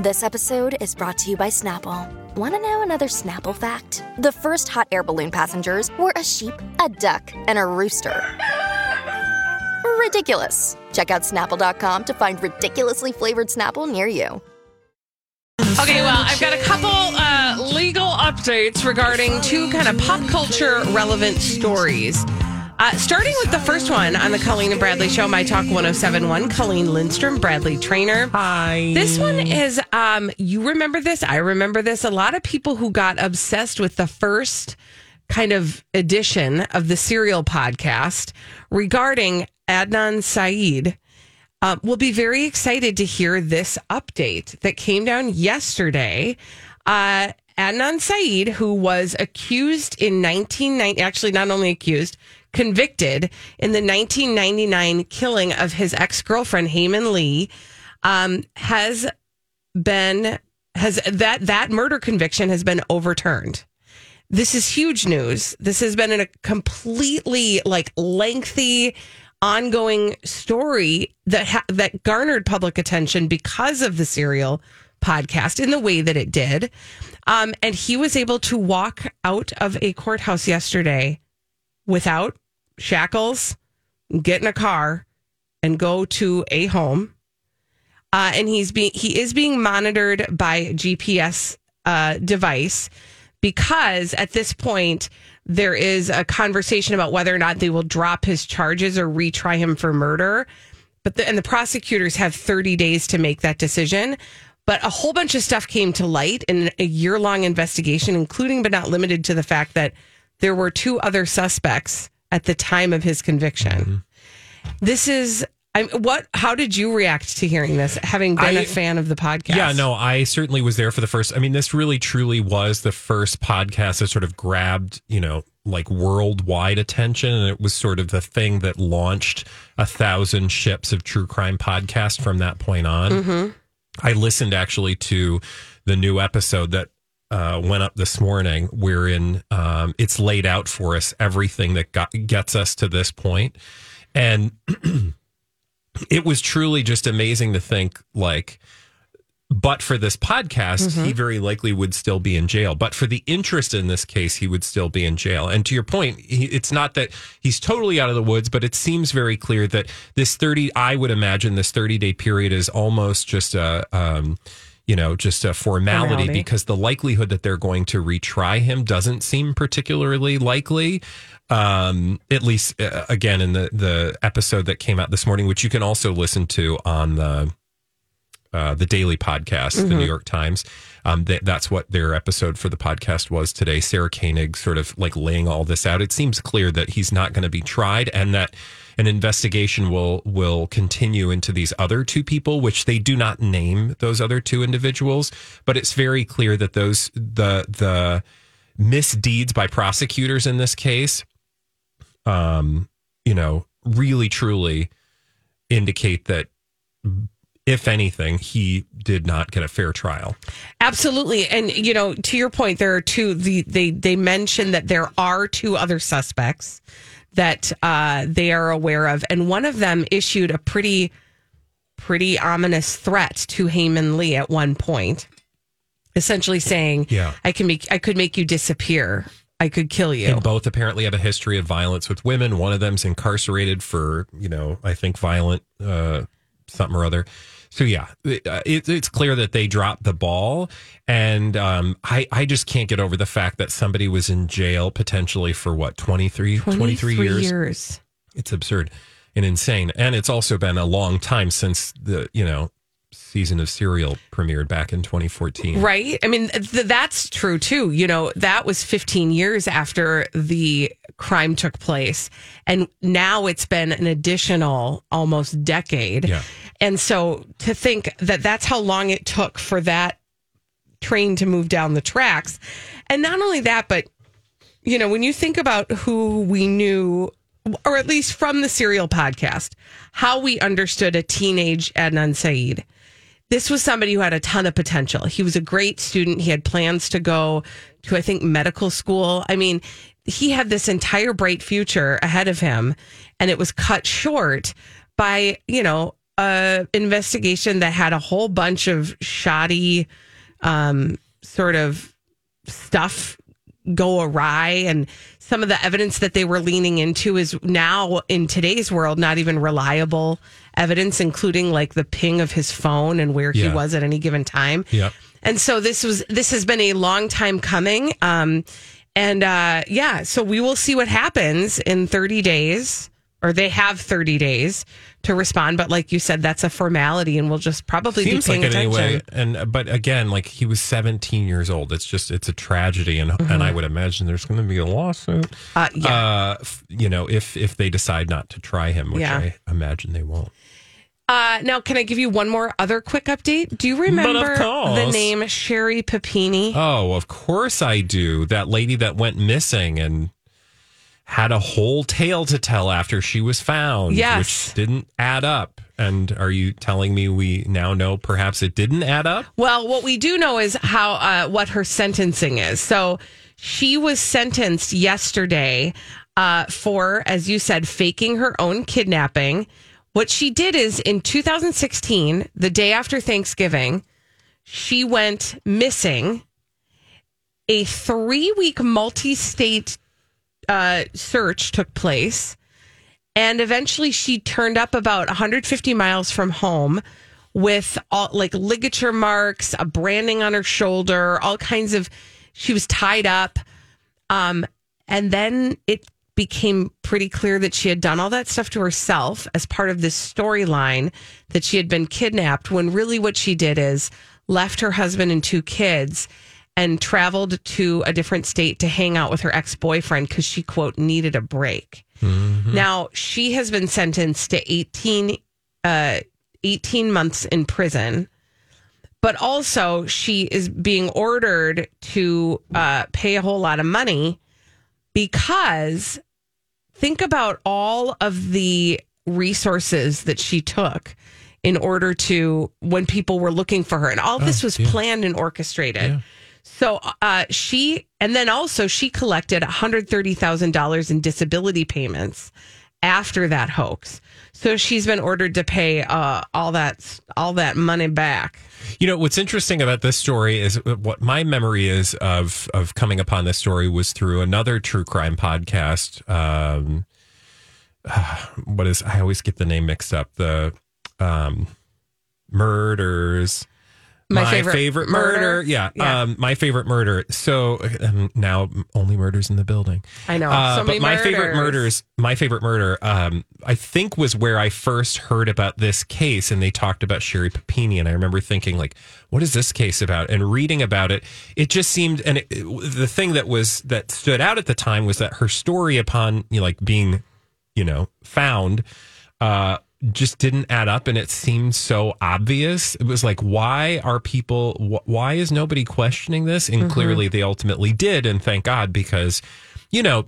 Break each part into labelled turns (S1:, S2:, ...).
S1: This episode is brought to you by Snapple. Want to know another Snapple fact? The first hot air balloon passengers were a sheep, a duck, and a rooster. Ridiculous. Check out snapple.com to find ridiculously flavored Snapple near you.
S2: Okay, well, I've got a couple uh, legal updates regarding two kind of pop culture relevant stories. Uh, starting with the first one on the Colleen and Bradley show, My Talk 1071, Colleen Lindstrom, Bradley Trainer.
S3: Hi.
S2: This one is, um, you remember this? I remember this. A lot of people who got obsessed with the first kind of edition of the Serial podcast regarding Adnan Syed uh, will be very excited to hear this update that came down yesterday. Uh, Adnan Syed, who was accused in 1990, actually not only accused, convicted in the 1999 killing of his ex girlfriend Hae Min Lee, um, has been has that that murder conviction has been overturned. This is huge news. This has been a completely like lengthy ongoing story that ha- that garnered public attention because of the serial podcast in the way that it did. Um, and he was able to walk out of a courthouse yesterday without shackles, get in a car, and go to a home. Uh, and he's being he is being monitored by GPS uh, device because at this point there is a conversation about whether or not they will drop his charges or retry him for murder. But the, and the prosecutors have 30 days to make that decision. But a whole bunch of stuff came to light in a year long investigation, including but not limited to the fact that there were two other suspects at the time of his conviction. Mm-hmm. This is I what how did you react to hearing this having been a
S3: I-
S2: fan of the podcast?
S3: Yeah, no, I certainly was there for the first. I mean, this really truly was the first podcast that sort of grabbed, you know, like worldwide attention. And it was sort of the thing that launched a thousand ships of true crime podcast from that point on. Mm-hmm. I listened actually to the new episode that uh, went up this morning, wherein um, it's laid out for us everything that got, gets us to this point. And it was truly just amazing to think like but for this podcast he very likely would still be in jail. But for the interest in this case he would still be in jail. And to your point he, it's not that he's totally out of the woods but it seems very clear that this 30 i would imagine this 30 day period is almost just a um, you know just a formality,
S2: Formality.
S3: because the likelihood that they're going to retry him doesn't seem particularly likely um at least uh, again in the the episode that came out this morning which you can also listen to on the uh, the daily podcast, the New York Times. Um, that, that's what their episode for the podcast was today. Sarah Koenig sort of like laying all this out. It seems clear that he's not going to be tried, and that an investigation will will continue into these other two people, which they do not name those other two individuals. But it's very clear that those the the misdeeds by prosecutors in this case, um, you know, really truly indicate that if anything, he did not get a fair trial.
S2: Absolutely. And you know, to your point, there are two the they they mentioned that there are two other suspects that uh they are aware of, and one of them issued a pretty pretty ominous threat to Hae Min Lee at one point. Essentially saying,
S3: Yeah.
S2: I can make I could make you disappear. I could kill you.
S3: And both apparently have a history of violence with women. One of them's incarcerated for, you know, I think violent uh, something or other. So yeah, it, uh, it's clear that they dropped the ball, and um, I I just can't get over the fact that somebody was in jail potentially for what 23, 23 years.
S2: years.
S3: It's absurd and insane, and it's also been a long time since the you know season of Serial premiered back in 2014.
S2: Right. I mean, th- that's true too. You know, that was 15 years after the crime took place. And now it's been an additional almost decade.
S3: Yeah.
S2: And so to think that that's how long it took for that train to move down the tracks. And not only that, but, you know, when you think about who we knew, or at least from the Serial podcast, how we understood a teenage Adnan Syed, this was somebody who had a ton of potential. He was a great student. He had plans to go to, I think, medical school. I mean, he had this entire bright future ahead of him, and it was cut short by, you know, a investigation that had a whole bunch of shoddy um, sort of stuff go awry. And some of the evidence that they were leaning into is now in today's world not even reliable evidence including like the ping of his phone and where he was at any given time.
S3: Yep.
S2: and so this was this has been a long time coming. Um and uh yeah so we will see what happens in 30 days or they have 30 days to respond but like you said that's a formality and we'll just probably
S3: Seems
S2: be
S3: like
S2: paying
S3: it
S2: attention
S3: anyway. And but again, like he was 17 years old. It's just it's a tragedy, and and I would imagine there's going to be a lawsuit.
S2: Mm-hmm. Uh, yeah.
S3: Uh, f- you know, if if they decide not to try him, which
S2: Yeah.
S3: I imagine they won't.
S2: Uh, now, can I give you one more other quick update? Do you remember the name Sherri Papini?
S3: Oh, of course I do. That lady that went missing and had a whole tale to tell after she was found,
S2: Yes.
S3: which didn't add up. And are you telling me we now know perhaps it didn't add up?
S2: Well, what we do know is how uh, what her sentencing is. So she was sentenced yesterday uh, for, as you said, faking her own kidnapping. What she did is in 2016, the day after Thanksgiving, she went missing. A three week multi state uh, search took place. And eventually she turned up about 150 miles from home with all like ligature marks, a branding on her shoulder, all kinds of she was tied up. Um, and then it became pretty clear that she had done all that stuff to herself as part of this storyline that she had been kidnapped when really what she did is left her husband and two kids and traveled to a different state to hang out with her ex-boyfriend because she quote needed a break. Now she has been sentenced to 18 uh 18 months in prison. But also she is being ordered to uh pay a whole lot of money because think about all of the resources that she took in order to when people were looking for her and all this was planned and orchestrated. So uh, she, and then also she collected $130,000 in disability payments after that hoax. So she's been ordered to pay uh, all that all that money back.
S3: You know what's interesting about this story is what my memory is of of coming upon this story was through another true crime podcast. Um, what is I always get the name mixed up. The um, murders.
S2: My favorite
S3: murder.
S2: murder.
S3: Yeah.
S2: Yeah.
S3: Um, my favorite murder. So um, now only murders in the building.
S2: I know.
S3: Uh,
S2: so
S3: but my favorite
S2: murders.
S3: murders, my favorite murder, um, I think was where I first heard about this case, and they talked about Sherri Papini, and I remember thinking, like, what is this case about? And reading about it, it just seemed, and it, it- the thing that was that stood out at the time was that her story, upon you know, like being, you know, found, uh, just didn't add up, and it seemed so obvious. It was like, why are people? Wh- why is nobody questioning this? And clearly, they ultimately did, and thank God because, you know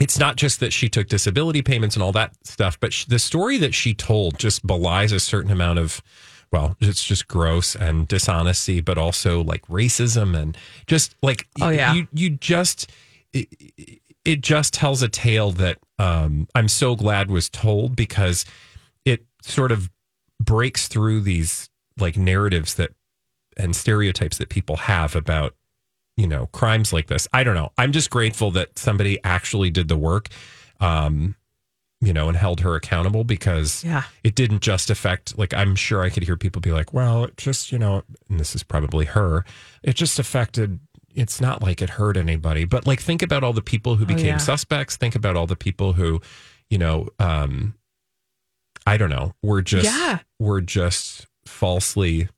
S3: it's not just that she took disability payments and all that stuff, but sh- the story that she told just belies a certain amount of, well, it's just gross and dishonesty, but also like racism and just like,
S2: Oh, yeah.
S3: you, you just, it, it just tells a tale that um, I'm so glad was told because sort of breaks through these like narratives that and stereotypes that people have about you know crimes like this i don't know i'm just grateful that somebody actually did the work um you know and held her accountable because
S2: Yeah.
S3: it didn't just affect like i'm sure i could hear people be like well it just you know and this is probably her it just affected it's not like it hurt anybody but like think about all the people who became
S2: yeah.
S3: suspects think about all the people who you know um i don't know We're just
S2: yeah.
S3: we're just falsely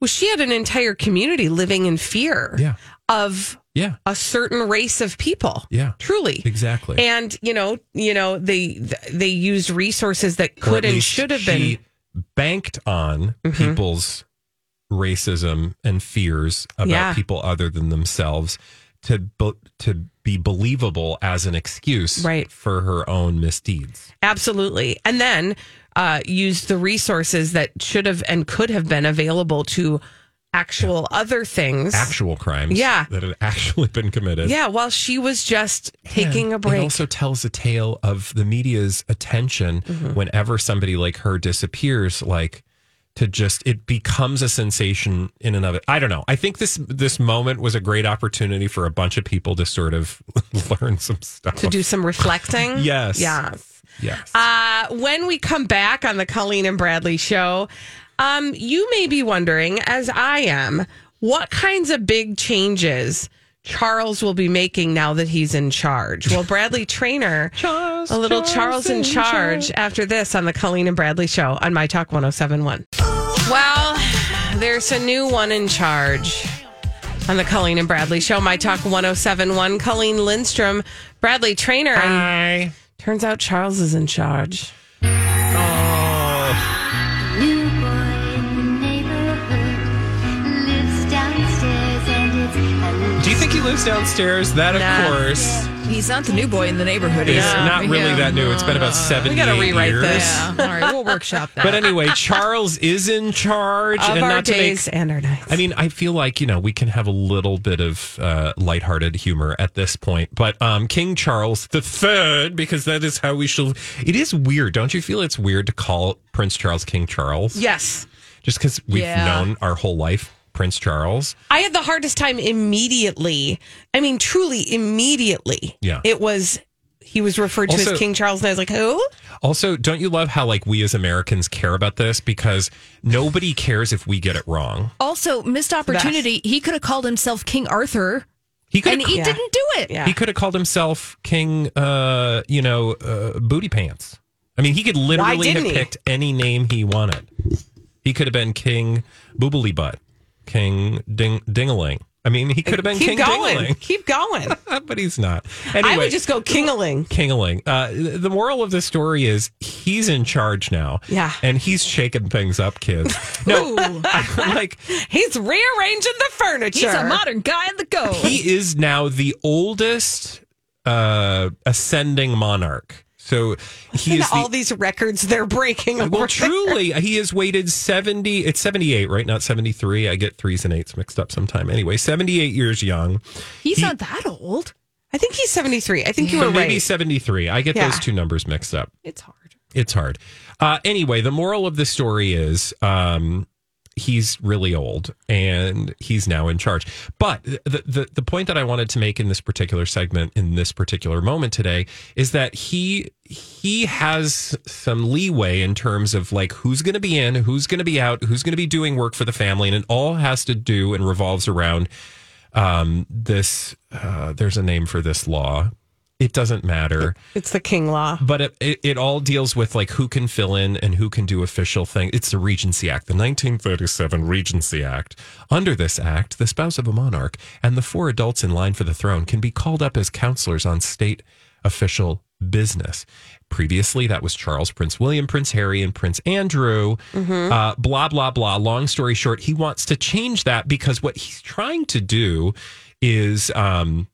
S2: Well, she had an entire community living in fear
S3: yeah
S2: of
S3: yeah
S2: a certain race of people.
S3: yeah
S2: Truly.
S3: exactly
S2: And you know, you know, they they used resources that could and should have been.
S3: banked on
S2: Mm-hmm.
S3: people's racism and fears about
S2: Yeah.
S3: people other than themselves to to be believable as an excuse
S2: Right.
S3: for her own misdeeds.
S2: Absolutely. And then uh, use the resources that should have and could have been available to actual other things.
S3: Actual crimes
S2: Yeah.
S3: that had actually been committed.
S2: yeah, while she was just taking a break.
S3: It also tells a tale of the media's attention
S2: Mm-hmm.
S3: whenever somebody like her disappears, like to just it becomes a sensation in and of it. I don't know. I think this this moment was a great opportunity for a bunch of people to sort of learn some stuff.
S2: to do some reflecting.
S3: Yes.
S2: Yes.
S3: yes.
S2: Uh, when we come back on the Colleen and Bradley show, um, you may be wondering, as I am, what kinds of big changes Charles will be making now that he's in charge. Well, Bradley Trainer,
S3: Charles,
S2: a little Charles, in
S3: in
S2: charge, after this on the Colleen and Bradley show on My Talk 1071. Well, there's a new one in charge on the Colleen and Bradley show, My Talk 1071. Colleen Lindstrom, Bradley Trainer.
S3: Hi.
S2: turns out Charles is in charge.
S3: Oh,
S4: New boy in the neighborhood lives downstairs and it's a
S3: do you think he lives downstairs? That, of
S2: Nah.
S3: course,
S5: He's not the new boy in the neighborhood.
S3: is
S5: Yeah.
S3: not really
S5: Yeah.
S3: that new. It's been about
S5: seven.
S3: seventy.
S2: we gotta rewrite
S3: years.
S2: this.
S5: Yeah. All right, we'll workshop that.
S3: But anyway, Charles is in charge,
S2: Of
S3: and
S2: our
S3: not to make
S2: days and our nights.
S3: I mean, I feel like you know we can have a little bit of uh, lighthearted humor at this point, but um, King Charles the Third, because that is how we shall. It is weird, don't you feel? It's weird to call Prince Charles King Charles,
S2: yes.
S3: just because we've known our whole life Prince Charles.
S2: I had the hardest time immediately. I mean, truly immediately.
S3: Yeah.
S2: It was, he was referred to
S3: Also-
S2: as King Charles, and I was like, who?
S3: Also, don't you love how like we as Americans care about this because nobody cares if we get it wrong.
S5: also, missed opportunity. He could have called himself King Arthur,
S3: He could
S5: and he
S2: Yeah.
S5: didn't do it.
S2: Yeah.
S3: He could have called himself King, uh, you know, uh, Booty Pants. I mean, he could literally have
S2: he?
S3: picked any name he wanted. He could have been King Boobily Butt, King Ding Dingaling. I mean, he could have been
S2: Keep
S3: King
S2: going.
S3: Dingaling,
S2: Keep going.
S3: but he's not. Anyway,
S2: I would just go Kingaling.
S3: Kingaling. Uh, the moral of the story is he's in charge now.
S2: Yeah.
S3: and he's shaking things up, kids. No,
S5: Ooh,
S3: like
S2: He's rearranging the furniture.
S5: he's a modern guy on the go.
S3: he is now the oldest uh, ascending monarch. So he
S2: And
S3: is
S2: all these records they're breaking.
S3: well,
S2: there.
S3: truly, he has waited 70, it's 78, right? Not 73. I get threes and eights mixed up sometime. Anyway, 78 years young.
S5: He's
S3: he-
S5: not that old.
S2: I think he's 73. I think you
S3: So
S2: were
S3: maybe
S2: right.
S3: 73. I get
S2: Yeah.
S3: those two numbers mixed up.
S2: It's hard.
S3: It's hard. Uh, anyway, the moral of the story is um, he's really old and he's now in charge. But the, the the point that I wanted to make in this particular segment, in this particular moment today, is that he he has some leeway in terms of like who's going to be in, who's going to be out, who's going to be doing work for the family, and it all has to do and revolves around um, this. Uh, there's a name for this law. It doesn't matter
S2: It's the King Law.
S3: but it, it, it all deals with like who can fill in and who can do official things. It's the Regency Act, the 1937 Regency Act. Under this act, the spouse of a monarch and the four adults in line for the throne can be called up as counselors on state official business. Previously, that was Charles, Prince William, Prince Harry, and Prince Andrew. Uh, blah, blah, blah. Long story short, he wants to change that because what he's trying to do is. Um,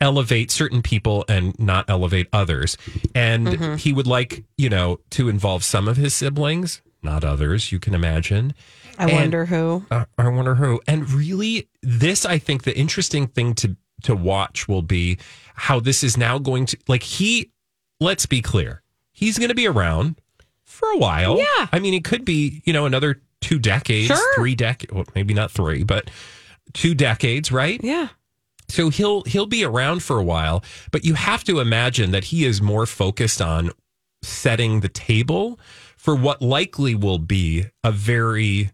S3: elevate certain people and not elevate others. And he would like, you know, to involve some of his siblings, not others, you can imagine.
S2: I
S3: And-
S2: wonder who.
S3: Uh, I wonder who. And really, this, I think, the interesting thing to to watch will be how this is now going to like he. Let's be clear, he's going to be around for a while.
S2: Yeah.
S3: I mean, it could be you know another two decades,
S2: Sure.
S3: three decades, well, maybe not three, but two decades, right?
S2: Yeah.
S3: So he'll he'll be around for a while, but you have to imagine that he is more focused on setting the table for what likely will be a very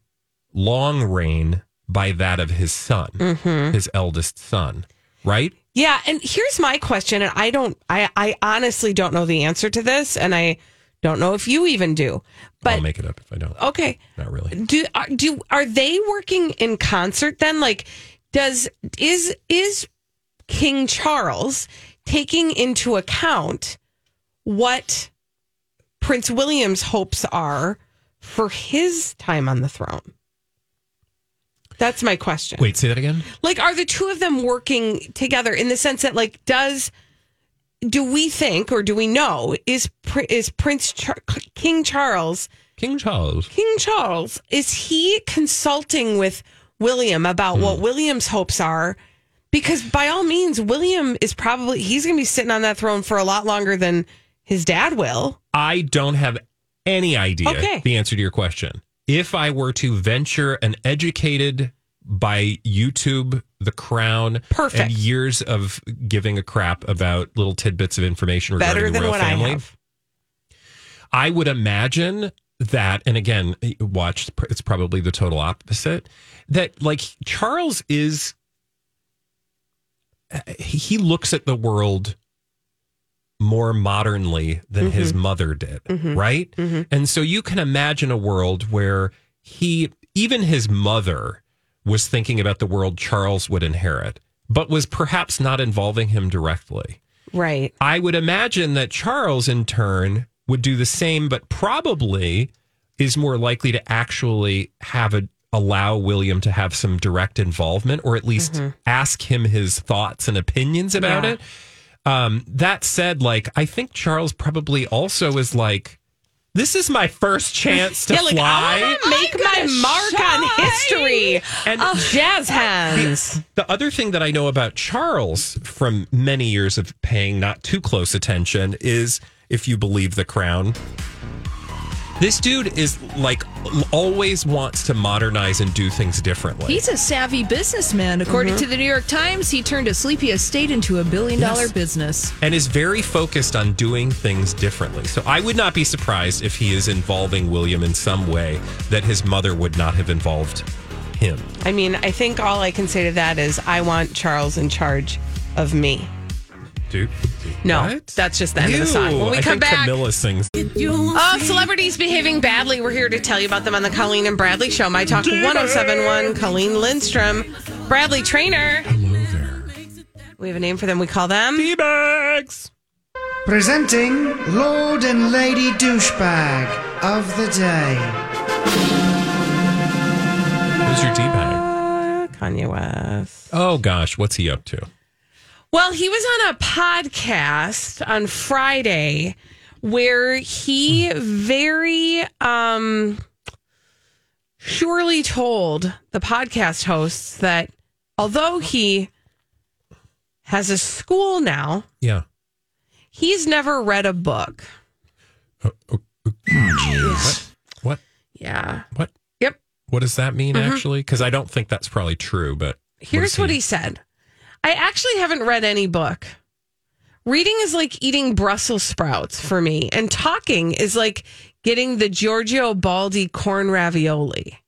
S3: long reign by that of his son, mm-hmm. his eldest son, right?
S2: Yeah, and here's my question, and I don't, I, I honestly don't know the answer to this, and I don't know if you even do. But
S3: I'll make it up if I don't.
S2: okay,
S3: Not really.
S2: do are, do are they working in concert then? Like, does is is King Charles taking into account what Prince William's hopes are for his time on the throne? That's my question.
S3: Wait, say that again.
S2: Like, are the two of them working together in the sense that, like, does do we think or do we know is is Prince Char- King Charles
S3: King Charles.
S2: King Charles is he consulting with William about what hmm. William's hopes are? Because by all means, William is probably he's going to be sitting on that throne for a lot longer than his dad will.
S3: I don't have any idea
S2: Okay.
S3: the answer to your question. If I were to venture an educated by YouTube, The Crown,
S2: Perfect.
S3: and years of giving a crap about little tidbits of information regarding
S2: Better
S3: the royal family,
S2: I.
S3: I would imagine that, and again, watch, it's probably the total opposite. That like Charles is, he looks at the world more modernly than mm-hmm. his mother did, mm-hmm. right? Mm-hmm. And so you can imagine a world where he, even his mother, was thinking about the world Charles would inherit, but was perhaps not involving him directly.
S2: Right.
S3: I would imagine that Charles, in turn, would do the same, but probably is more likely to actually have a allow William to have some direct involvement, or at least ask him his thoughts and opinions about
S2: Yeah.
S3: it. Um, that said, like I think Charles probably also is like, this is my first chance to
S2: yeah, like
S3: fly.
S2: I want to make my mark on history.
S3: And
S2: Jazz hands.
S3: The other thing that I know about Charles from many years of paying not too close attention is, if you believe the crown, this dude is like always wants to modernize and do things differently.
S5: He's a savvy businessman. According
S2: Mm-hmm.
S5: to the New York Times, he turned a sleepy estate into a billion dollar
S3: Yes.
S5: business.
S3: and is very focused on doing things differently. So I would not be surprised if he is involving William in some way that his mother would not have involved him.
S2: I mean, I think all I can say to that is I want Charles in charge of me.
S3: Dude,
S2: No,
S3: what?
S2: that's just the end of the song. When we
S3: I
S2: come
S3: think
S2: back,
S3: Camilla sings.
S2: Oh, celebrities behaving badly. We're here to tell you about them on the Colleen and Bradley Show. My Talk 1071, Colleen Lindstrom, Bradley Trainer.
S3: Hello there.
S2: We have a name for them. We call them.
S3: D-bags.
S6: Presenting Lord and Lady Douchebag of the Day.
S3: Who's your D-bag?
S2: Uh, Kanye West.
S3: Oh gosh, what's he up to?
S2: Well, he was on a podcast on Friday where he very um surely told the podcast hosts that although he has a school now,
S3: Yeah.
S2: he's never read a book.
S3: Uh, uh, uh, what? What?
S2: Yeah.
S3: What?
S2: Yep.
S3: What does that mean mm-hmm. actually? Because I don't think that's probably true. But
S2: Here's
S3: is
S2: what he said. I actually haven't read any book. Reading is like eating Brussels sprouts for me, and talking is like getting the Giorgio Baldi corn ravioli.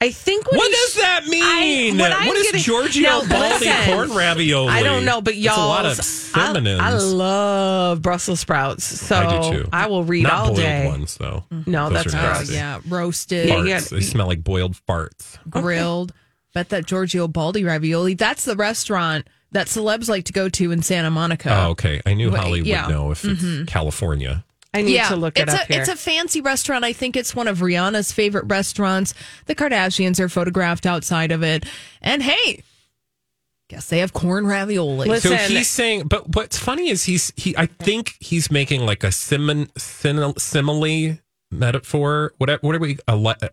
S2: I think what,
S3: What
S2: he-
S3: does that mean?
S2: I'm
S3: what is
S2: getting-
S3: Giorgio
S2: Now,
S3: Baldi
S2: listen,
S3: corn ravioli?
S2: I don't know, but y'all,
S3: a lot of synonyms.
S2: I, I love Brussels sprouts, so
S3: I do too.
S2: I will read
S3: Not
S2: all day.
S3: ones though.
S2: No,
S3: Those
S2: that's
S3: are
S2: gross.
S5: yeah. Roasted,
S2: Yeah,
S3: Farts.
S2: yeah.
S3: They smell like boiled farts.
S5: grilled. Bet that Giorgio Baldi ravioli. That's the restaurant that celebs like to go to in Santa Monica.
S3: Oh, okay. I knew
S5: Wait,
S3: Holly
S5: yeah.
S3: would know if it's mm-hmm. California.
S2: I need to look it
S5: it's
S2: up
S5: a,
S2: here.
S5: It's a fancy restaurant. I think it's one of Rihanna's favorite restaurants. The Kardashians are photographed outside of it. And hey, guess they have corn ravioli.
S2: Listen,
S3: So he's saying, but what's funny is he's he. I think he's making like a simon, simile metaphor. Whatever. What are we a,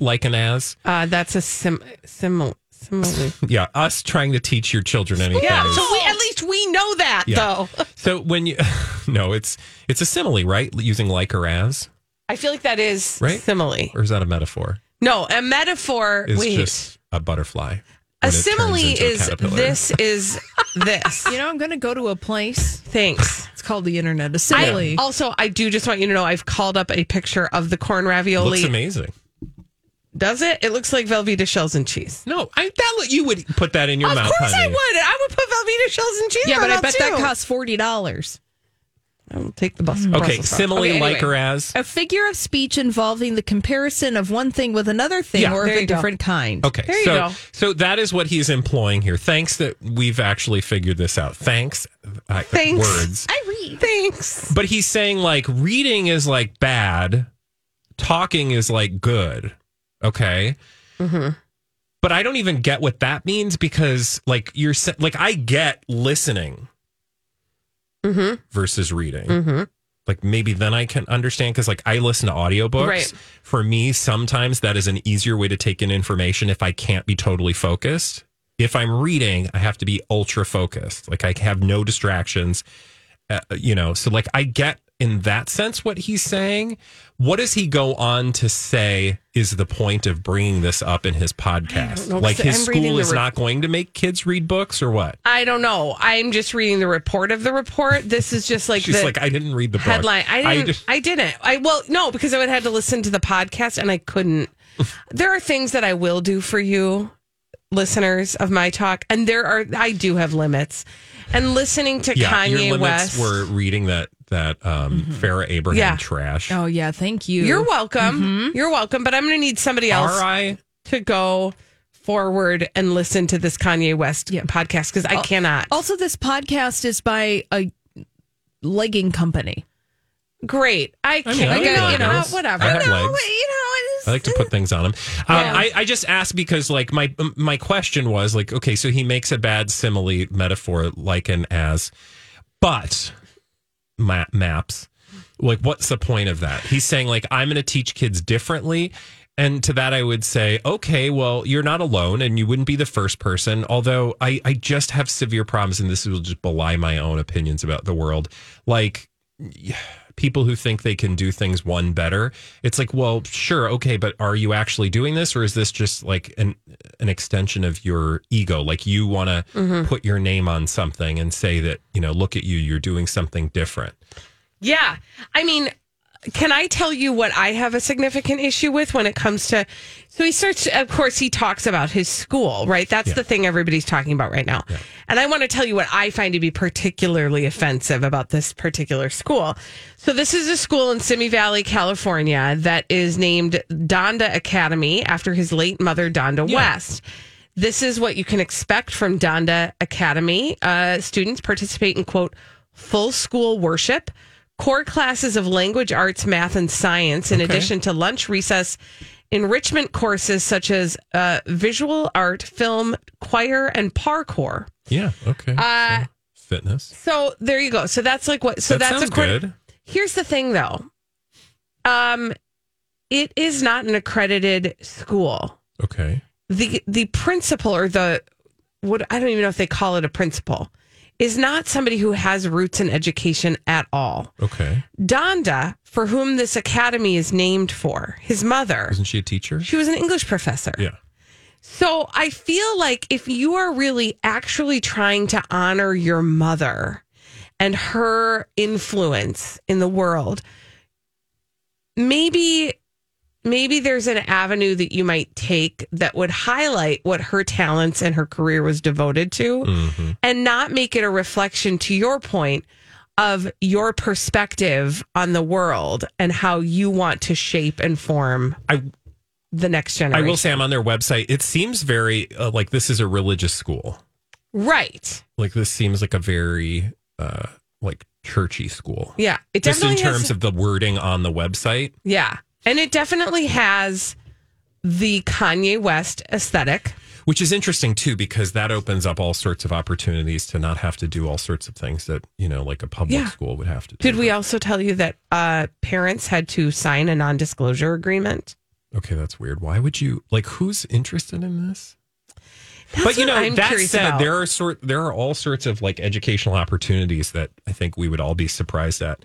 S3: like an as?
S2: uh, that's a sim simile. Simile.
S3: Yeah, us trying to teach your children anything.
S2: Yeah, so we at least we know that
S3: Yeah.
S2: though.
S3: So when you no, it's it's a simile, right? Using like or as,
S2: I feel like that is
S3: Right?
S2: simile.
S3: or is that a metaphor?
S2: No, a metaphor.
S3: Is
S2: wait,
S3: just a butterfly.
S2: a
S3: it turns
S2: simile
S3: into a
S2: is
S3: caterpillar.
S2: this is this.
S5: you know, I'm going to go to a place.
S2: Thanks.
S5: It's called the internet. A
S2: I,
S5: simile.
S2: also, I do just want you to know I've called up a picture of the corn ravioli.
S3: Looks amazing.
S2: Does it? It looks like Velveeta shells and cheese.
S3: No, I that you would put that in your
S2: of
S3: mouth.
S2: Of course I would. I would put Velveeta shells and cheese.
S5: yeah, but
S2: my
S5: I
S2: mouth,
S5: bet that costs $40.
S2: I will take the bus. Hmm.
S3: Okay,
S2: Brussels
S3: simile,
S2: Okay,
S3: like
S2: anyway.
S3: or as.
S5: A figure of speech involving the comparison of one thing with another thing
S3: Yeah,
S5: or of a
S2: you go.
S5: different kind.
S3: Okay,
S2: There you
S3: so
S2: go.
S3: so that is what he's employing here. Thanks that we've actually figured this out. Thanks, I,
S2: Thanks.
S3: words.
S2: I read. Thanks.
S3: But he's saying like reading is like bad. talking is like good. Okay. Mm-hmm. But I don't even get what that means because like you're like I get listening mm-hmm. versus reading. Mm-hmm. Like maybe then I can understand because like I listen to audiobooks.
S2: Right.
S3: For me, sometimes that is an easier way to take in information if I can't be totally focused. If I'm reading, I have to be ultra focused. Like I have no distractions. Uh, you know, so like I get in that sense what he's saying. What does he go on to say is the point of bringing this up in his podcast?
S2: know,
S3: Like his
S2: I'm
S3: school is
S2: re-
S3: not going to make kids read books or what?
S2: I don't know. I'm just reading the report of the report. This is just like
S3: She's
S2: the
S3: like, I didn't read the book.
S2: headline. I didn't. I,
S3: just-
S2: didn't. I well, no, because I would have had to listen to the podcast, and I couldn't. there are things that I will do for you, listeners of my talk, and there are. I do have limits, and listening to
S3: yeah,
S2: Kanye
S3: your
S2: West.
S3: we're reading that that um, mm-hmm. Farrah Abraham
S2: Yeah.
S3: trash.
S5: Oh yeah, thank you.
S2: you're welcome. Mm-hmm. You're welcome. But I'm going to need somebody else
S3: Are I?
S2: to go forward and listen to this Kanye West podcast because I uh, cannot.
S5: Also, this podcast is by a legging company.
S2: Great. I
S3: I
S2: can't.
S3: mean, I
S2: you
S3: like
S2: know, you know,
S3: leggings.
S2: whatever.
S3: I have
S2: No,
S3: legs.
S2: You know, it's,
S3: I like to put things on him. Um,
S2: Yeah.
S3: I, I just asked because, like, my my question was like, okay, so he makes a bad simile metaphor like an as, but ma- maps. Like, what's the point of that? He's saying like, I'm going to teach kids differently. And to that, I would say, okay, well, you're not alone and you wouldn't be the first person. Although I, I just have severe problems, and this will just belie my own opinions about the world. Like, people who think they can do things one better. It's like, well, sure, okay, but are you actually doing this, or is this just like an an extension of your ego? Like you want to mm-hmm. put your name on something and say that you know, look at you, you're doing something different.
S2: Yeah. I mean, can I tell you what I have a significant issue with when it comes to. So he starts, of course, he talks about his school, right? That's
S3: Yeah.
S2: the thing everybody's talking about right now. And I want to tell you what I find to be particularly offensive about this particular school. So this is a school in Simi Valley, California that is named Donda Academy after his late mother, Donda West. This is what you can expect from Donda Academy. Uh, students participate in, quote, full school worship, core classes of language, arts, math, and science, in
S3: Okay.
S2: addition to lunch, recess, enrichment courses such as uh, visual art, film, choir, and parkour.
S3: Yeah. Okay.
S2: Uh,
S3: So, fitness.
S2: So there you go. So that's like what. So
S3: That
S2: that's
S3: sounds
S2: according-
S3: good.
S2: Here's the thing, though. Um, it is not an accredited school.
S3: Okay.
S2: the the principal or the what I don't even know if they call it a principal is not somebody who has roots in education at all.
S3: Okay.
S2: Donda, for whom this academy is named for, his mother,
S3: Isn't she a teacher?
S2: she was an English professor.
S3: Yeah.
S2: So I feel like if you are really actually trying to honor your mother and her influence in the world, maybe maybe there's an avenue that you might take that would highlight what her talents and her career was devoted to
S3: Mm-hmm.
S2: and not make it a reflection to your point of your perspective on the world and how you want to shape and form
S3: I
S2: the next generation.
S3: I will say I'm on their website. It seems very uh, like this is a religious school.
S2: right.
S3: Like this seems like a very uh like churchy school.
S2: Yeah, it
S3: Just in terms
S2: has,
S3: of the wording on the website.
S2: yeah, and it definitely has the Kanye West aesthetic.
S3: Which is interesting too, because that opens up all sorts of opportunities to not have to do all sorts of things that, you know, like a public
S2: Yeah.
S3: school would have to do.
S2: Did we also tell you that uh, parents had to sign a non-disclosure agreement?
S3: Okay, that's weird. Why would you like who's interested in this?
S2: That's
S3: but you know,
S2: I'm
S3: that said,
S2: about.
S3: there are sort there are all sorts of like educational opportunities that I think we would all be surprised at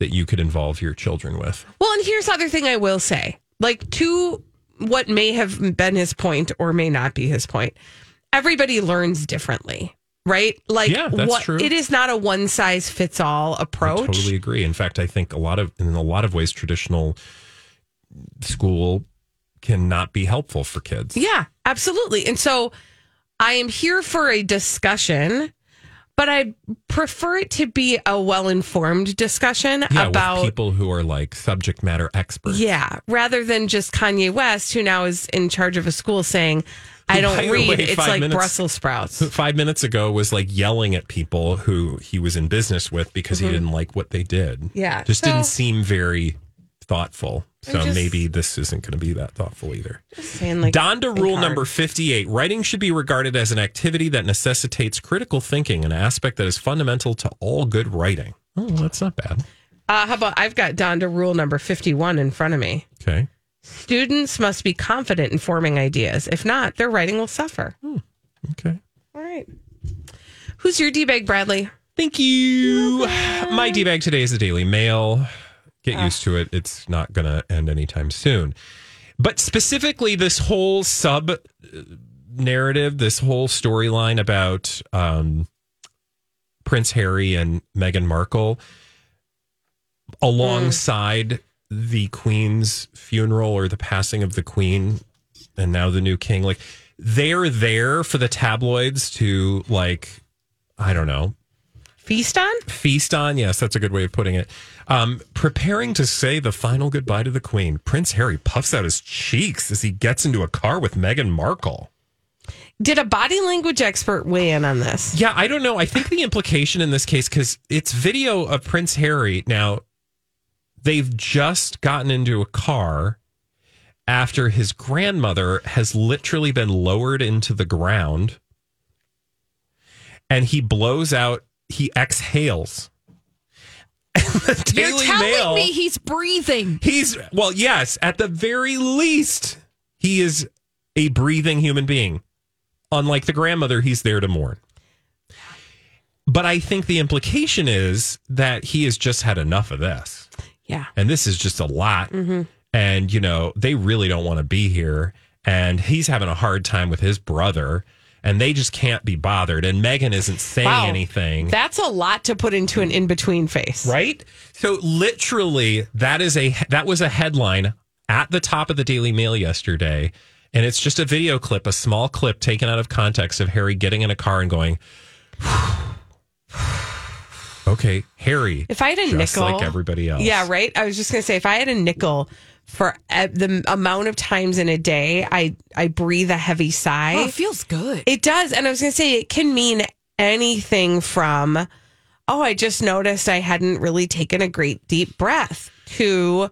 S3: that you could involve your children with.
S2: Well, and here's the other thing I will say, like to what may have been his point or may not be his point. Everybody learns differently, right? Like,
S3: Yeah, that's
S2: what
S3: true.
S2: it is not a one size fits all approach.
S3: I totally agree. In fact, I think a lot of in a lot of ways traditional school cannot be helpful for kids.
S2: Yeah, absolutely. And so I am here for a discussion, but I prefer it to be a well informed discussion
S3: Yeah,
S2: about.
S3: people who are like subject matter experts.
S2: Yeah, rather than just Kanye West, who now is in charge of a school saying, I don't read.
S3: way,
S2: it's like
S3: minutes-
S2: Brussels sprouts.
S3: Five minutes ago was like yelling at people who he was in business with because he didn't like what they did.
S2: Mm-hmm. Yeah,
S3: Just
S2: so-
S3: didn't seem very thoughtful. So
S2: just-
S3: maybe this isn't going to be that thoughtful either.
S2: Saying like
S3: Donda
S2: think
S3: rule
S2: hard.
S3: number 58 writing should be regarded as an activity that necessitates critical thinking, an aspect that is fundamental to all good writing. Oh, that's not bad.
S2: Uh, how about I've got Donda rule number 51 in front of me.
S3: Okay.
S2: Students must be confident in forming ideas. If not, their writing will suffer.
S3: Okay.
S2: All right. Who's your D bag, Bradley?
S3: Thank you. My D bag today is the Daily Mail. Get used to it. It's not going to end anytime soon. But specifically, this whole sub uh, narrative, this whole storyline about um, Prince Harry and Meghan Markle alongside the Queen's funeral or the passing of the Queen and now the new king. Like, they're there for the tabloids to, like, I don't know,
S2: Feast on?
S3: feast on. Yes, that's a good way of putting it. Um, preparing to say the final goodbye to the Queen. Prince Harry puffs out his cheeks as he gets into a car with Meghan Markle.
S2: Did a body language expert weigh in on this?
S3: Yeah, I don't know. I think the implication in this case, because it's video of Prince Harry. Now, they've just gotten into a car after his grandmother has literally been lowered into the ground and he blows out, he exhales.
S5: You're telling
S3: Mail-
S5: me he's breathing.
S3: He's well, yes, at the very least, he is a breathing human being. Unlike the grandmother, he's there to mourn. But I think the implication is that he has just had enough of this.
S2: Yeah.
S3: And this is just a lot. Mm-hmm. And, you know, they really don't want to be here. And he's having a hard time with his brother. And they just can't be bothered. And Meghan isn't saying
S2: Wow.
S3: anything.
S2: That's a lot to put into an in between face.
S3: right so literally that is a that was a headline at the top of the daily mail yesterday and it's just a video clip a small clip taken out of context of harry getting in a car and going okay harry
S2: If I had a
S3: just
S2: nickel,
S3: like everybody else
S2: Yeah, right. I was just gonna say, if I had a nickel for the amount of times in a day I I breathe a heavy sigh,
S5: Oh, it feels good.
S2: it does. And I was gonna say, it can mean anything from, oh, I just noticed I hadn't really taken a great deep breath, to,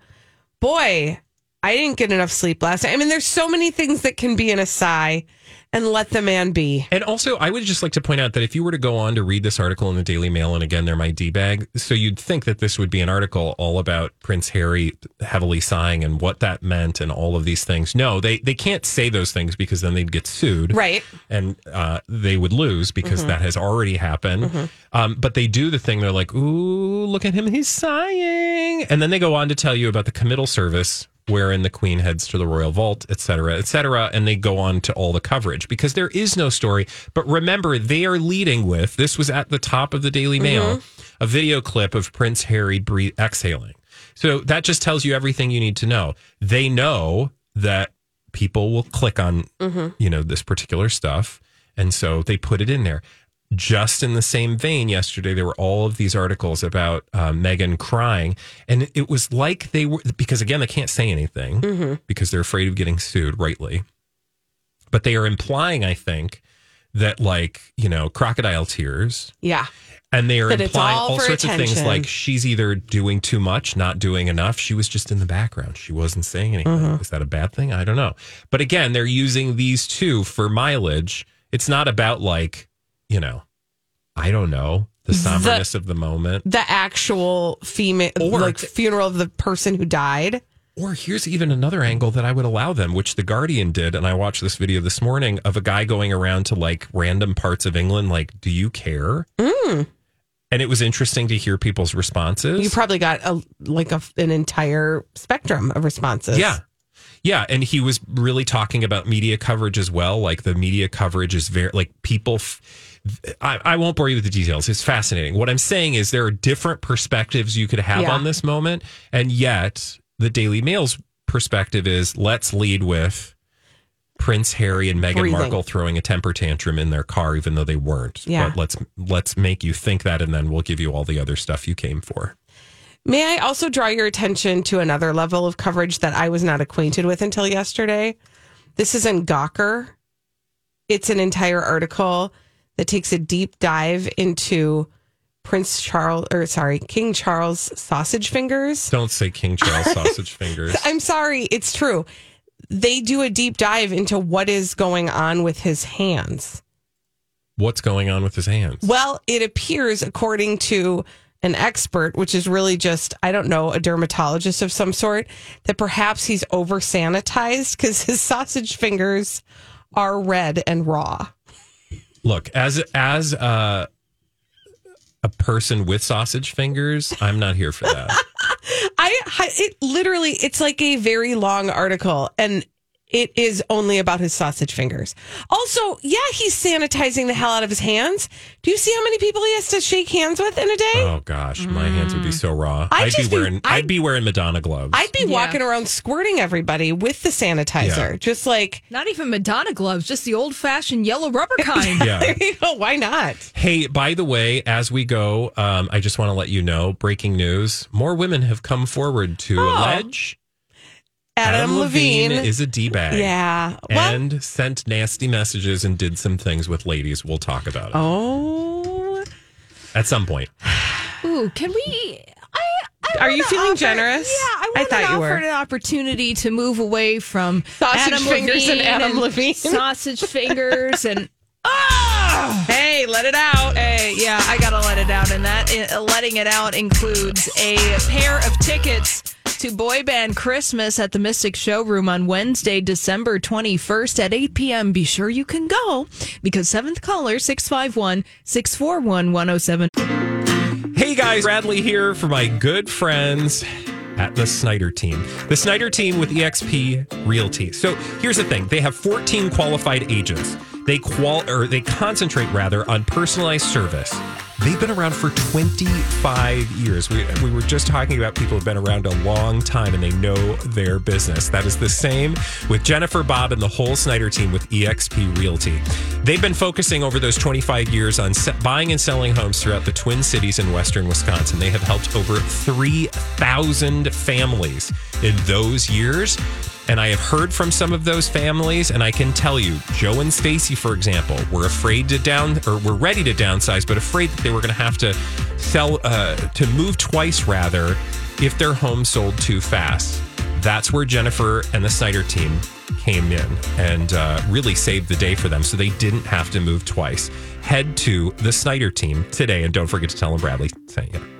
S2: boy, I didn't get enough sleep last night. I mean, there's so many things that can be in a sigh, and let the man be.
S3: And also, I would just like to point out that if you were to go on to read this article in the Daily Mail, and again, they're my D bag, so you'd think that this would be an article all about Prince Harry heavily sighing and what that meant and all of these things. No, they, they can't say those things because then they'd get sued.
S2: Right.
S3: And uh, they would lose because that has already happened. Um, but they do the thing, they're like, ooh, look at him, he's sighing. And then they go on to tell you about the committal service wherein the queen heads to the royal vault, et cetera, et cetera. And they go on to all the coverage because there is no story. But remember, they are leading with this was at the top of the Daily Mail, mm-hmm. a video clip of Prince Harry breathe, exhaling. So that just tells you everything you need to know. They know that people will click on, mm-hmm. you know, this particular stuff. And so they put it in there. Just in the same vein, yesterday there were all of these articles about uh, Meghan crying, and it was like they were because again they can't say anything because they're afraid of getting sued, rightly. But they are implying, I think, that like you know crocodile tears,
S2: Yeah.
S3: and they are
S2: That
S3: implying
S2: all
S3: all, sorts of things like she's either doing too much, not doing enough. She was just in the background. She wasn't saying anything.
S2: Mm-hmm.
S3: Is that a bad thing? I don't know. But again, they're using these two for mileage. It's not about like, you know, I don't know, the somberness of the moment.
S2: The actual female,
S3: Or-
S2: like funeral of the person who died.
S3: Or here's even another angle that I would allow them, which the Guardian did. And I watched this video this morning of a guy going around to like random parts of England, like, do you care? Mm. And it was interesting to hear people's responses.
S2: You probably got a like a, an entire spectrum of responses.
S3: Yeah. Yeah. And he was really talking about media coverage as well. Like the media coverage is very, like people, f- I, I won't bore you with the details. It's fascinating. What I'm saying is there are different perspectives you could have
S2: Yeah.
S3: on this moment. And yet the Daily Mail's perspective is let's lead with Prince Harry and Meghan
S2: Breathing.
S3: Markle throwing a temper tantrum in their car, even though they weren't.
S2: Yeah.
S3: But let's, let's make you think that. And then we'll give you all the other stuff you came for.
S2: May I also draw your attention to another level of coverage that I was not acquainted with until yesterday? This is in Gawker. It's an entire article that takes a deep dive into Prince Charles, or sorry, King Charles sausage fingers.
S3: Don't say King Charles sausage fingers.
S2: I'm sorry, it's true. They do a deep dive into what is going on with his hands.
S3: What's going on with his hands?
S2: Well, it appears, according to an expert, which is really just, I don't know, a dermatologist of some sort, that perhaps he's over sanitized because his sausage fingers are red and raw.
S3: Look, as as uh, a person with sausage fingers, I'm not here for that.
S2: I, it literally it's like a very long article and it is only about his sausage fingers. Also, yeah, he's sanitizing the hell out of his hands. Do you see how many people he has to shake hands with in a day?
S3: Oh gosh, my hands would be so raw.
S2: I'd
S3: I'd, be
S2: just be-
S3: wearing I'd,
S2: I'd-
S3: be wearing Madonna gloves.
S2: I'd be walking around squirting everybody with the sanitizer.
S3: Yeah.
S2: Just like
S5: Not even Madonna gloves, just the old fashioned yellow rubber kind.
S3: yeah.
S2: there you go, why not?
S3: Hey, by the way, as we go, um, I just want to let you know breaking news more women have come forward to
S2: Oh.
S3: allege
S2: Adam, Levine.
S3: is a D bag.
S2: yeah. Well,
S3: And sent nasty messages and did some things with ladies. We'll talk about it
S2: oh.
S3: at some point.
S5: Ooh, can we? I, I
S2: Are you feeling
S5: offer-
S2: generous?
S5: Yeah, I,
S2: I
S5: wanted
S2: thought
S5: to
S2: you
S5: offer
S2: were.
S5: an opportunity to move away from
S2: Sausage
S5: Adam
S2: fingers and
S5: Levine
S2: Adam Levine.
S5: sausage fingers, and ah,
S2: Hey, let it out.
S5: Hey, yeah, I gotta let it out, and that uh, letting it out includes a pair of tickets to Boy Band Christmas at the Mystic Showroom on Wednesday, December 21st at 8 p.m. Be sure you can go because seventh caller 651 641 107.
S3: Hey guys, Bradley here for my good friends at the Snyder team. The Snyder team with EXP Realty. So here's the thing: they have 14 qualified agents. They qual or they concentrate rather on personalized service. They've been around for 25 years. We, we were just talking about people who've been around a long time and they know their business. That is the same with Jennifer, Bob, and the whole Snyder team with EXP Realty. They've been focusing over those 25 years on buying and selling homes throughout the Twin Cities in Western Wisconsin. They have helped over 3,000 families in those years. And I have heard from some of those families, and I can tell you, Joe and Stacy, for example, were afraid to down or were ready to downsize, but afraid that they were going to have to sell uh, to move twice rather if their home sold too fast. That's where Jennifer and the Snyder team came in and uh, really saved the day for them, so they didn't have to move twice. Head to the Snyder team today, and don't forget to tell them Bradley sent you.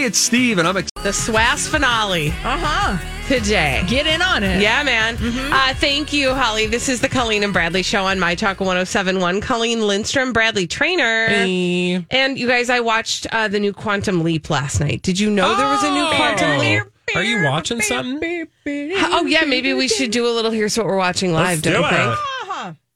S7: Hey, it's Steve, and I'm ex-
S2: The SWAS finale
S5: Uh huh.
S2: today.
S5: Get in on it.
S2: Yeah, man. Uh, thank you, Holly. This is the Colleen and Bradley show on My Talk 1071. Colleen Lindstrom, Bradley Traynor. Hey. And you guys, I watched uh, the new Quantum Leap last night. Did you know there was a new Quantum Leap?
S3: Are you watching something?
S2: Oh, yeah. Maybe we should do a little Here's What We're Watching live, don't you think?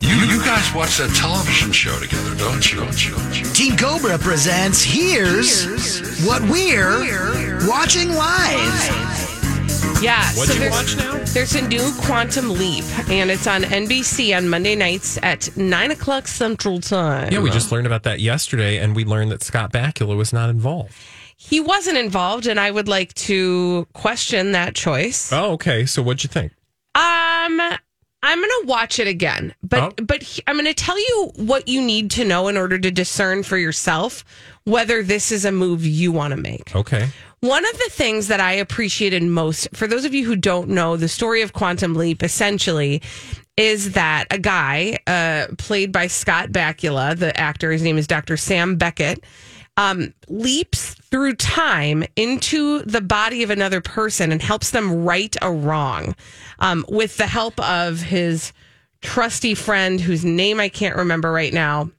S8: You you guys watch that television show together, don't you? Don't you? Don't you?
S6: Team Cobra presents Here's What We're Watching Live.
S2: Yeah.
S3: What'd you
S2: there's,
S3: watch now?
S2: There's a new Quantum Leap, and it's on NBC on Monday nights at 9 o'clock Central Time.
S3: Yeah, we just learned about that yesterday, and we learned that Scott Bakula was not involved.
S2: He wasn't involved, and I would like to question that choice.
S3: Oh, okay. So what'd you think?
S2: Um, I'm gonna watch it again, but
S3: Oh.
S2: but he- I'm gonna tell you what you need to know in order to discern for yourself whether this is a move you want to make.
S3: Okay.
S2: One of the things that I appreciated most, for those of you who don't know, the story of Quantum Leap essentially is that a guy uh, played by Scott Bakula, the actor, his name is Dr. Sam Beckett, um, leaps through time into the body of another person and helps them right a wrong um, with the help of his trusty friend whose name I can't remember right now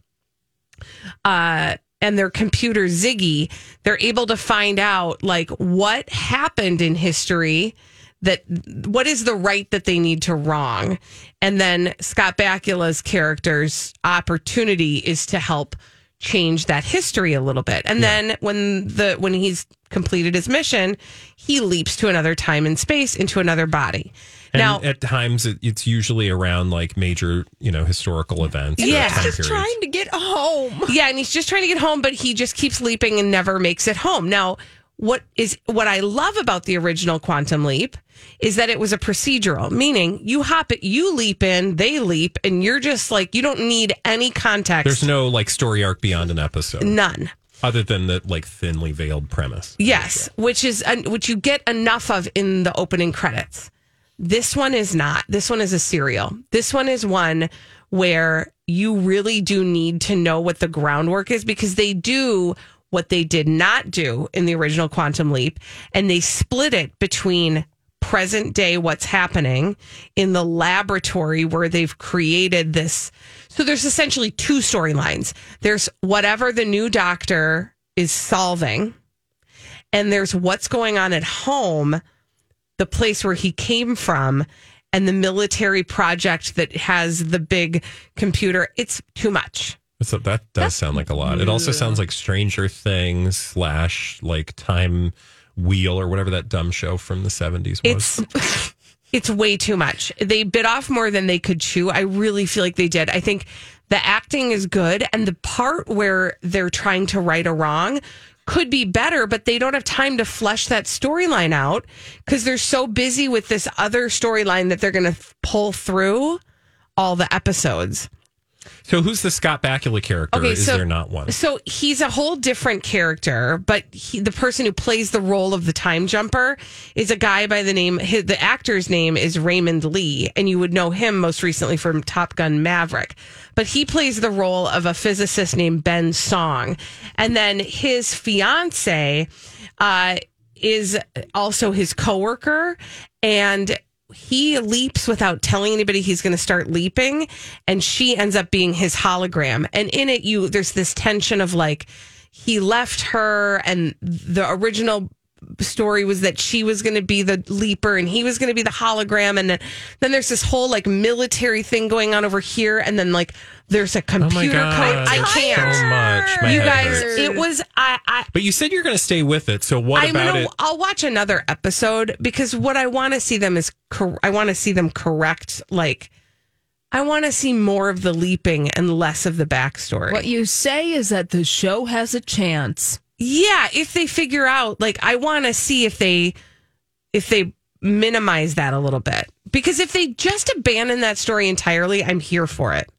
S2: uh, and their computer Ziggy, they're able to find out like what happened in history that what is the right that they need to wrong. And then Scott Bakula's character's opportunity is to help change that history a little bit. And then when the when he's completed his mission, he leaps to another time and space into another body.
S3: And
S2: now
S3: at times it, it's usually around like major, you know, historical events.
S2: Yeah.
S3: he's
S5: Just
S3: periods.
S5: trying to get home.
S2: Yeah, and he's just trying to get home, but he just keeps leaping and never makes it home. Now, what is what I love about the original Quantum Leap is that it was a procedural, meaning you hop it, you leap in, they leap, and you're just like you don't need any context.
S3: There's no like story arc beyond an episode,
S2: none.
S3: other than the like thinly veiled premise.
S2: Yes, which is which you get enough of in the opening credits. This one is not. This one is a serial. This one is one where you really do need to know what the groundwork is because they do what they did not do in the original Quantum Leap and they split it between present day what's happening in the laboratory where they've created this so there's essentially two storylines there's whatever the new doctor is solving and there's what's going on at home, the place where he came from, and the military project that has the big computer. It's too much.
S3: So that does sound like a lot. It also sounds like Stranger Things slash like Time Wheel or whatever that dumb show from the 70s was.
S2: It's it's way too much. They bit off more than they could chew. I really feel like they did. I think the acting is good, and the part where they're trying to right a wrong could be better, but they don't have time to flesh that storyline out because they're so busy with this other storyline that they're going to pull through all the episodes.
S3: So who's the Scott Bakula character?
S2: Okay,
S3: Is
S2: so-
S3: there not one?
S2: So he's a whole different character, but he, the person who plays the role of the time jumper is a guy by the name, his, the actor's name is Raymond Lee, and you would know him most recently from Top Gun Maverick. But he plays the role of a physicist named Ben Song. And then his fiance uh, is also his coworker, and he leaps without telling anybody he's going to start leaping and she ends up being his hologram. And in it you there's this tension of like he left her and the original story was that she was going to be the leaper and he was going to be the hologram and then then there's this whole like military thing going on over here and then like there's a
S3: Oh my
S2: computer
S3: god!
S2: code i can't
S3: so much. My
S2: you guys
S3: hurts.
S2: it was i i
S3: But you said you're going to stay with it. So what
S2: I'm
S3: about
S2: gonna,
S3: it?
S2: I'll watch another episode because what I want to see them is cor- I want to see them correct. Like, I want to see more of the leaping and less of the backstory.
S5: What you say is that the show has a chance.
S2: Yeah, if they figure out, like, I want to see if they if they minimize that a little bit because if they just abandon that story entirely, I'm here for it.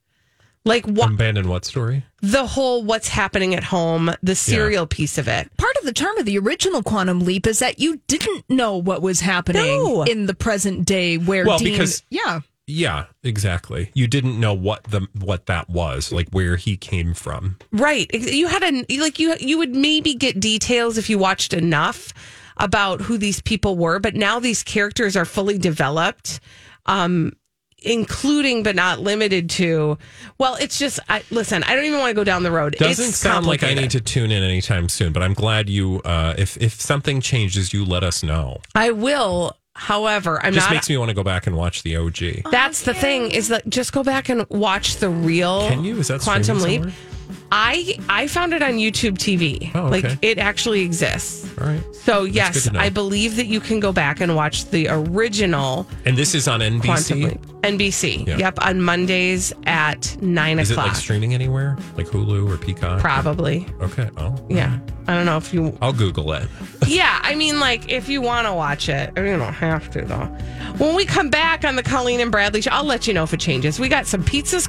S2: Like what
S3: Abandon what story?
S2: the whole what's happening at home, the serial piece of it.
S5: Part of the charm of the original Quantum Leap is that you didn't know what was happening
S2: No.
S5: in the present day where
S3: Well,
S5: Dean,
S3: because-
S5: yeah,
S3: Yeah, exactly. You didn't know what the what that was, like where he came from.
S2: Right. You had a like you you would maybe get details if you watched enough about who these people were, but now these characters are fully developed. Um including but not limited to well it's just I, listen i don't even want to go down the road
S3: Doesn't
S2: it's
S3: sound like I need to tune in anytime soon, but I'm glad you. Uh, if if something changes, you let us know.
S2: i will however i'm
S3: Just
S2: not
S3: makes me want to go back and watch the OG.
S2: that's the thing is that just go back and watch the real
S3: Can you? Is that
S2: quantum leap
S3: somewhere?
S2: I i found it on youtube tv
S3: Oh, okay.
S2: like it actually exists
S3: All right.
S2: So yes. I believe that you can go back and watch the original
S3: And this is on NBC.
S2: NBC.
S3: Yeah.
S2: Yep, on Mondays at nine
S3: Is it
S2: o'clock.
S3: like streaming anywhere, like Hulu or Peacock?
S2: Probably.
S3: Okay. Oh,
S2: Yeah. I don't know if you.
S3: I'll Google it.
S2: Yeah, I mean, like if you want to watch it, I mean, you don't have to though. When we come back on the Colleen and Bradley show, I'll let you know if it changes. We got some pizzas